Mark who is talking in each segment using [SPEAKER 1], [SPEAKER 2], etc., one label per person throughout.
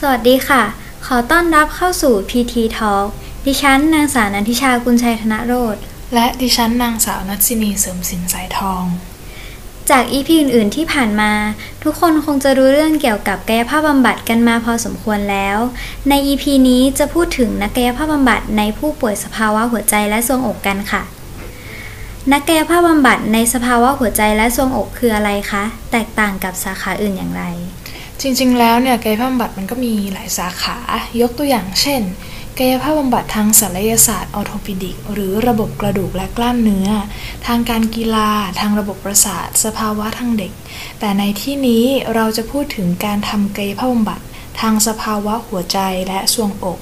[SPEAKER 1] สวัสดีค่ะ ขอต้อนรับเข้าสู่ PT Talk ดิฉันนางสาวนันทิชากุลชัยธนโรธ
[SPEAKER 2] และดิฉันนางสาวนัทศินีเสริมสินสายทอง
[SPEAKER 1] จาก EP อื่น ๆ ที่ผ่านมา ทุกคนคงจะรู้เรื่องเกี่ยวกับกายภาพบำบัดกันมาพอสมควรแล้ว ใน EP นี้จะพูดถึงนักกายภาพบำบัดในผู้ป่วยสภาวะหัวใจและทรวงอกกันค่ะ นักกายภาพบำบัดในสภาวะหัวใจและทรวงอกคืออะไรคะ แตกต่างกับสาขาอื่นอย่างไร
[SPEAKER 2] จริงๆ แล้วเนี่ยกายภาพบำบัดมันก็มีหลายสาขายกตัวอย่างเช่น กายภาพบำบัดทางศัลยศาสตร์ออโทปิดิก หรือระบบกระดูกและกล้ามเนื้อ ทางการกีฬา ทางระบบประสาท สภาวะทางเด็ก แต่ในที่นี้เราจะพูดถึงการทำกายภาพบำบัดทางสภาวะหัวใจและทรวงอก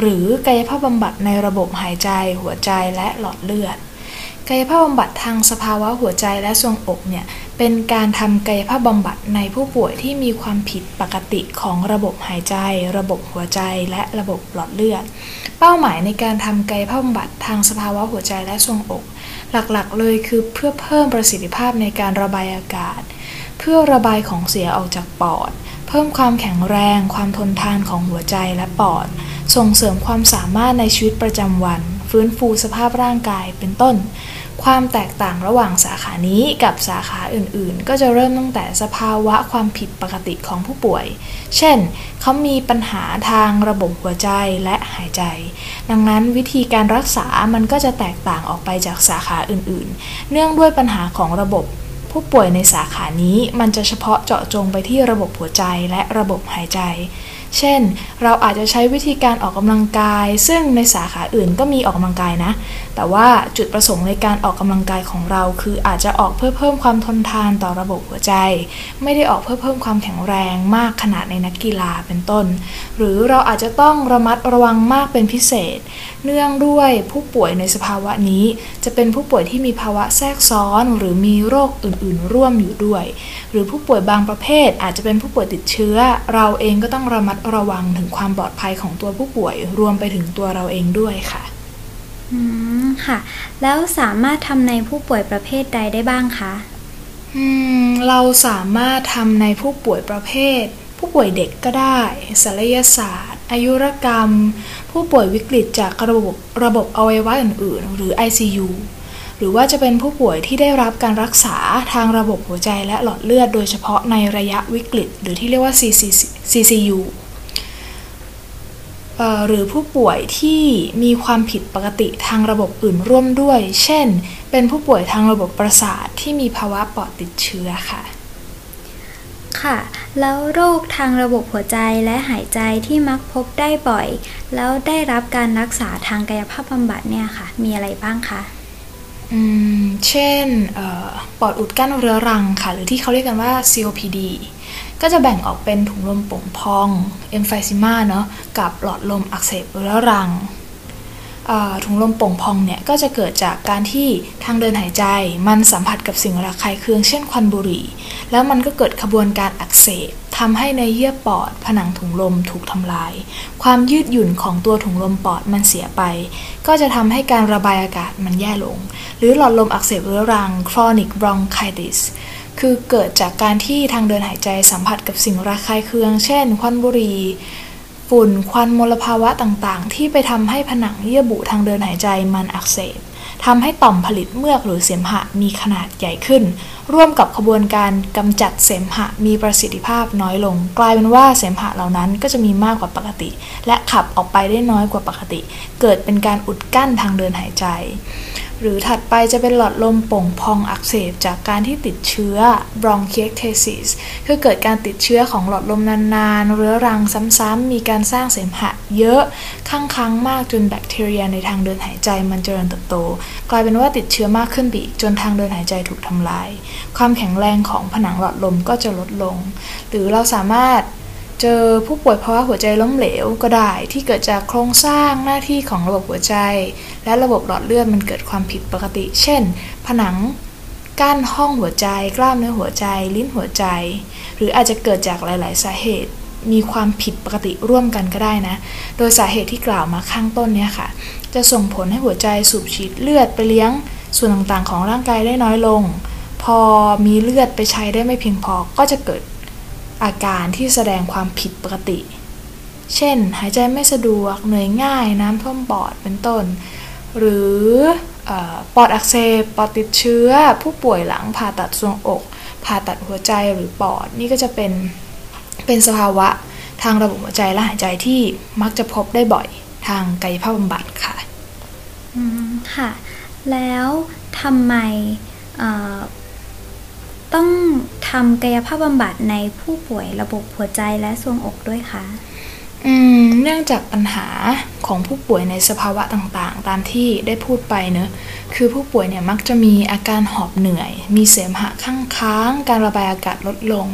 [SPEAKER 2] หรือกายภาพบำบัดในระบบหายใจ หัวใจและหลอดเลือด กายภาพบำบัดทางสภาวะหัวใจและทรวงอกเนี่ยเป็นการทำกายภาพบำบัดในผู้ป่วยที่มีความผิดปกติของระบบหายใจ ระบบหัวใจและระบบหลอดเลือด เป้าหมายในการทำกายภาพบำบัดทางสภาวะหัวใจและทรวงอก หลักๆ เลยคือเพื่อเพิ่มประสิทธิภาพในการระบายอากาศ เพื่อระบายของเสียออกจากปอด เพิ่มความแข็งแรง ความทนทานของหัวใจและปอด ส่งเสริมความสามารถในชีวิตประจำวัน ฟื้นฟูสภาพร่างกายเป็นต้น ความแตกต่างระหว่างสาขานี้กับสาขาอื่นๆ ก็จะเริ่มตั้งแต่สภาวะความผิดปกติของผู้ป่วย เช่น เขามีปัญหาทางระบบหัวใจและหายใจ ดังนั้นวิธีการรักษามันก็จะแตกต่างออกไปจากสาขาอื่นๆ เนื่องด้วยปัญหาของระบบผู้ป่วยในสาขานี้มันจะเฉพาะเจาะจงไปที่ระบบหัวใจและระบบหายใจ เช่น เราอาจจะใช้วิธีการออกกำลังกาย ซึ่งในสาขาอื่นก็มีออกกำลังกายนะ แต่ว่าจุดประสงค์ในการออกกำลังกายของเรา คืออาจจะออกเพื่อเพิ่มความทนทานต่อระบบหัวใจ ไม่ได้ออกเพื่อเพิ่มความแข็งแรงมากขนาดในนักกีฬาเป็นต้น หรือเราอาจจะต้องระมัดระวังมากเป็นพิเศษ เนื่องด้วยผู้ป่วยในสภาวะนี้ จะเป็นผู้ป่วยที่มีภาวะแทรกซ้อน หรือมีโรคอื่น ๆ ร่วมอยู่ด้วย หรือผู้ป่วยบางประเภท อาจจะเป็นผู้ป่วยติดเชื้อ เราเองก็ต้องระมัดระวังถึงความปลอดภัยของตัวผู้ป่วยรวมไปถึงตัวเราเองด้วยค่ะ
[SPEAKER 1] อืมค่ะ แล้วสามารถทำในผู้ป่วยประเภทใดได้บ้างคะ
[SPEAKER 2] อืมเราสามารถทำในผู้ป่วยประเภท ผู้ป่วยเด็กก็ได้ศัลยศาสตร์ อายุรกรรม ผู้ป่วยวิกฤตจากระบบระบบอวัยวะอื่น ๆ หรือ ICU หรือว่าจะเป็นผู้ป่วยที่ได้รับการรักษาทางระบบหัวใจและหลอดเลือด โดยเฉพาะในระยะวิกฤต หรือที่เรียกว่า CCU หรือผู้ป่วยที่มีความผิดปกติทางระบบอื่นร่วมด้วย เช่น เป็นผู้ป่วยทางระบบประสาทที่มีภาวะปอดติดเชื้อค่ะ
[SPEAKER 1] ค่ะ แล้วโรคทางระบบหัวใจและหายใจที่มักพบได้บ่อย แล้วได้รับการรักษาทางกายภาพบำบัดเนี่ยค่ะ มีอะไรบ้างคะ
[SPEAKER 2] อืมเช่นออปอดอุดกั้นเรื้อรังค่ะ หรือที่เขาเรียกกันว่า COPD ก็จะแบ่งออกเป็นถุงลมโป่งพองเอมไฟซิมาเนาะกับหลอดลมอักเสบเรื้อรังถุงลมโป่งพองเนี่ยก็จะเกิดจากการที่ทางเดินหายใจ มันสัมผัสกับสิ่งระคายเคืองเช่นควันบุหรี่ แล้วมันก็เกิดขบวนการอักเสบทำให้ในเยื่อปอด ผนังถุงลมถูกทำลาย ความยืดหยุ่นของตัวถุงลมปอดมันเสียไป ก็จะทำให้การระบายอากาศมันแย่ลง หรือหลอดลมอักเสบเรื้อรัง chronic bronchitis คือเกิดจากการที่ทางเดินหายใจสัมผัสกับสิ่งระคายเคือง เช่น ควันบุหรี่ฝุ่นควันมลภาวะต่างๆ ที่ไปทำให้ผนังเยื่อบุทางเดินหายใจมันอักเสบทำให้ต่อมผลิตเมือกหรือเสมหะมีขนาดใหญ่ขึ้น ร่วมกับขบวนการกำจัดเสมหะมีประสิทธิภาพน้อยลง กลายเป็นว่าเสมหะเหล่านั้นก็จะมีมากกว่าปกติ และขับออกไปได้น้อยกว่าปกติ เกิดเป็นการอุดกั้นทางเดินหายใจ หรือถัดไปจะเป็นหลอดลมโป่งพองอักเสบจากการที่ติดเชื้อ bronchiectasis คือเกิดการติดเชื้อของหลอดลมนานๆ เรื้อรังซ้ำๆ มีการสร้างเสมหะเยอะค้างๆมากจนแบคทีเรียในทางเดินหายใจมันเจริญเติบโต กลายเป็นว่าติดเชื้อมากขึ้นบีกจนทางเดินหายใจถูกทำลาย ความแข็งแรงของผนังหลอดลมก็จะลดลง หรือเราสามารถ เจอผู้ป่วยภาวะหัวใจล้มเหลวก็ได้ที่เกิดจากโครงสร้างหน้าที่ของระบบหัวใจ และระบบหลอดเลือดมันเกิดความผิดปกติ เช่น ผนังกั้นห้องหัวใจ กล้ามเนื้อหัวใจ ลิ้นหัวใจ หรืออาจจะเกิดจากหลาย ๆ สาเหตุมีความผิดปกติร่วมกันก็ได้นะ โดยสาเหตุที่กล่าวมาข้างต้นเนี่ยค่ะ จะส่งผลให้หัวใจสูบฉีดเลือดไปเลี้ยงส่วนต่างๆ ของร่างกายได้น้อยลง พอมีเลือดไปใช้ได้ไม่เพียงพอก็จะเกิด อาการที่แสดงความผิดปกติ เช่น หายใจไม่สะดวก เหนื่อยง่าย น้ำท่วมปอด เป็นต้น หรืออปอดอักเสบ ปอดติดเชื้อ ผู้ป่วยหลังผ่าตัดทรวงอก ผ่าตัดหัวใจหรือปอด นี่ก็จะเป็น เป็นสภาวะทางระบบหัวใจและหายใจที่มักจะพบได้บ่อยทางกายภาพบำบัดค่ะ
[SPEAKER 1] อืม ค่ะ แล้วทำไมต้อง ทำกายภาพบำบัดในผู้ป่วยระบบหัวใจและทรวงอกด้วยคะ
[SPEAKER 2] เนื่องจากปัญหาของผู้ป่วยในสภาวะต่างๆ ตามที่ได้พูดไปเนอะคือผู้ป่วยเนี่ยมักจะมีอาการหอบเหนื่อย มีเสมหะข้างค้าง การระบายอากาศลดลง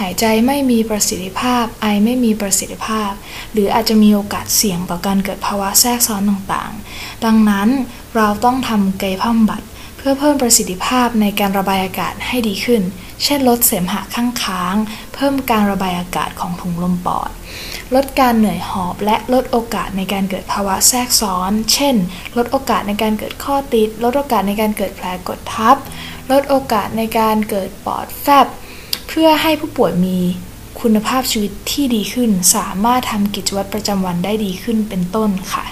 [SPEAKER 2] หายใจไม่มีประสิทธิภาพ ไอไม่มีประสิทธิภาพ หรืออาจจะมีโอกาสเสี่ยงต่อการเกิดภาวะแทรกซ้อนต่างๆ ดังนั้นเราต้องทำกายภาพบำบัด เพื่อเพิ่มประสิทธิภาพในการระบายอากาศให้ดีขึ้น เช่นลดเสมหะข้างค้าง เพิ่มการระบายอากาศของถุงลมปอด ลดการเหนื่อยหอบและลดโอกาสในการเกิดภาวะแทรกซ้อน เช่น ลดโอกาสในการเกิดข้อติด ลดโอกาสในการเกิดแผลกดทับ ลดโอกาสในการเกิดปอดแฟบ เพื่อให้ผู้ป่วยมีคุณภาพชีวิตที่ดีขึ้น สามารถทำกิจวัตรประจำวันได้ดีขึ้นเป็นต้นค่ะ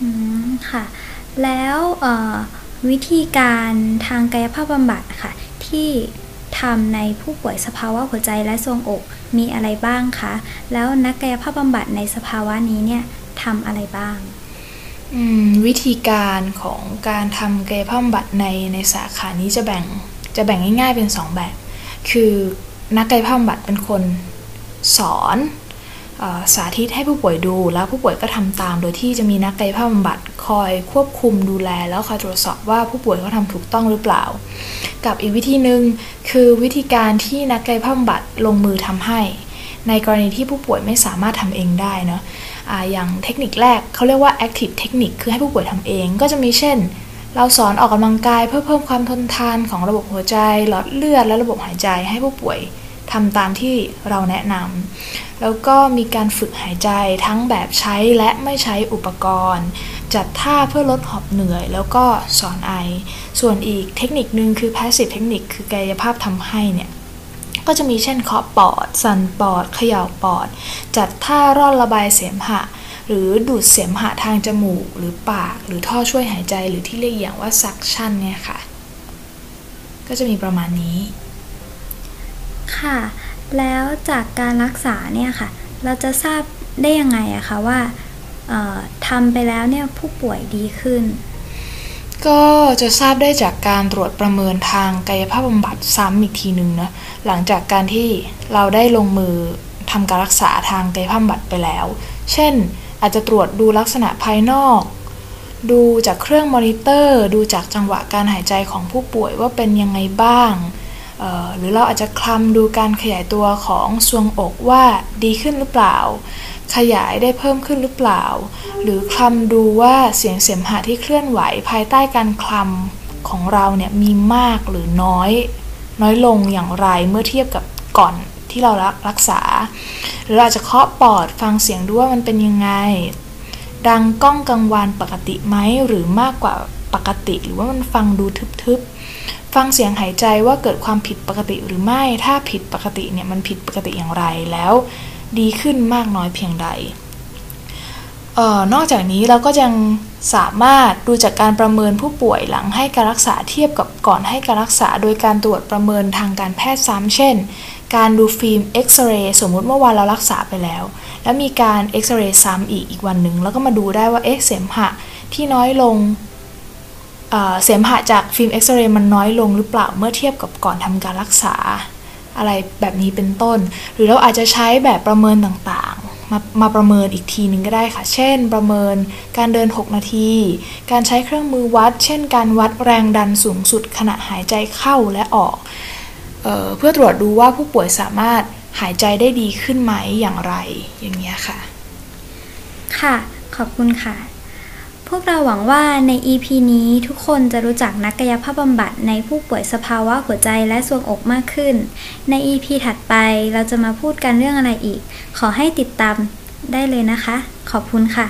[SPEAKER 1] อืม ค่ะ แล้ววิธีการทางกายภาพบำบัดค่ะ ที่ทำในผู้ป่วยสภาวะหัวใจและทรวงอกมีอะไรบ้างคะ แล้วนักกายภาพบำบัดในสภาวะนี้เนี่ยทำอะไรบ้าง
[SPEAKER 2] วิธีการของการทำกายภาพบำบัดในในสาขานี้จะแบ่งจะแบ่งง่ายๆเป็น 2 แบบ คือนักกายภาพบำบัดเป็นคนสอน สาธิตให้ผู้ป่วยดู แล้วผู้ป่วยก็ทำตาม โดยที่จะมีนักกายภาพบำบัดคอยควบคุมดูแล แล้วคอยตรวจสอบว่าผู้ป่วยเขาทำถูกต้องหรือเปล่า กับอีกวิธีหนึ่งคือวิธีการที่นักกายภาพบำบัดลงมือทำให้ ในกรณีที่ผู้ป่วยไม่สามารถทำเองได้เนาะะอย่างเทคนิคแรกเขาเรียกว่า active technique คือให้ผู้ป่วยทำเองก็จะมีเช่น เราสอนออกกำลังกายเพื่อเพิ่มความทนทานของระบบหัวใจหลอดเลือดและระบบหายใจให้ผู้ป่วย ทำตามที่เราแนะนำแล้วก็มีการฝึกหายใจทั้งแบบใช้และไม่ใช้อุปกรณ์ จัดท่าเพื่อลดหอบเหนื่อย แล้วก็สอนไอ ส่วนอีกเทคนิคนึงคือ passive เทคนิคคือกายภาพทำให้เนี่ยก็จะมีเช่นเคาะปอด สั่นปอด เขย่าปอด จัดท่าร่อนระบายเสมหะ หรือดูดเสมหะทางจมูก หรือปาก หรือท่อช่วยหายใจ หรือที่เรียกอย่างว่า suction เนี่ยค่ะ ก็จะมีประมาณนี้
[SPEAKER 1] ค่ะ แล้วจากการรักษาเนี่ยค่ะ เราจะทราบได้ยังไงอะคะว่าทำไปแล้วเนี่ยผู้ป่วยดีขึ้น
[SPEAKER 2] ก็จะทราบได้จากการตรวจประเมินทางกายภาพบำบัดซ้ำอีกทีหนึ่งนะหลังจากการที่เราได้ลงมือทำการรักษาทางกายภาพบำบัดไปแล้ว เช่น อาจจะตรวจดูลักษณะภายนอก ดูจากเครื่องมอนิเตอร์ ดูจากจังหวะการหายใจของผู้ป่วยว่าเป็นยังไงบ้าง หรือเราอาจจะคลำดูการขยายตัวของทรวงอกว่าดีขึ้นหรือเปล่า ขยายได้เพิ่มขึ้นหรือเปล่า หรือคลำดูว่าเสียงเสมหะที่เคลื่อนไหวภายใต้การคลำของเราเนี่ยมีมากหรือน้อย น้อยลงอย่างไรเมื่อเทียบกับก่อนที่เรารักษา หรืออาจจะเคาะปอดฟังเสียงดูว่ามันเป็นยังไง ดังก้องกังวานปกติไหมหรือมากกว่า ปกติ หรือว่ามันฟังดูทึบๆ ฟังเสียงหายใจว่าเกิดความผิดปกติหรือไม่ ถ้าผิดปกติเนี่ยมันผิดปกติอย่างไรแล้ว ดีขึ้นมากน้อยเพียงใดออนอกจากนี้เราก็ยังสามารถดูจากการประเมินผู้ป่วยหลังให้การรักษาเทียบกับก่อนให้การรักษา โดยการตรวจประเมินทางการแพทย์ซ้ำเช่น การดูฟิล์มเอ็กซเรย์สมมุติเมื่อวานเรารักษาไปแล้ว แล้วมีการเอ็กซเรย์ซ้ำอีกอีกวันหนึ่งแล้วก็มาดูได้ว่าเอ็กเสมหะที่น้อยลง เสมหะจากฟิล์มเอ็กซเรย์มันน้อยลงหรือเปล่าเมื่อเทียบกับก่อนทำการรักษา อะไรแบบนี้เป็นต้น หรือเราอาจจะใช้แบบประเมินต่างๆ มามาประเมินอีกทีหนึ่งก็ได้ค่ะ เช่น ประเมินการเดิน 6 นาที การใช้เครื่องมือวัด เช่น การวัดแรงดันสูงสุดขณะหายใจเข้าและออกเออเพื่อตรวจดูว่าผู้ป่วยสามารถหายใจได้ดีขึ้นไหมอย่างไรอย่างเงี้ยค่ะ
[SPEAKER 1] ค่ะ ขอบคุณค่ะ พวกเราหวังว่าใน EP นี้ทุกคนจะรู้จักนักกายภาพบำบัดในผู้ป่วยสภาวะหัวใจและทรวงอกมากขึ้น ใน EP ถัดไปเราจะมาพูดกันเรื่องอะไรอีก ขอให้ติดตามได้เลยนะคะ ขอบคุณค่ะ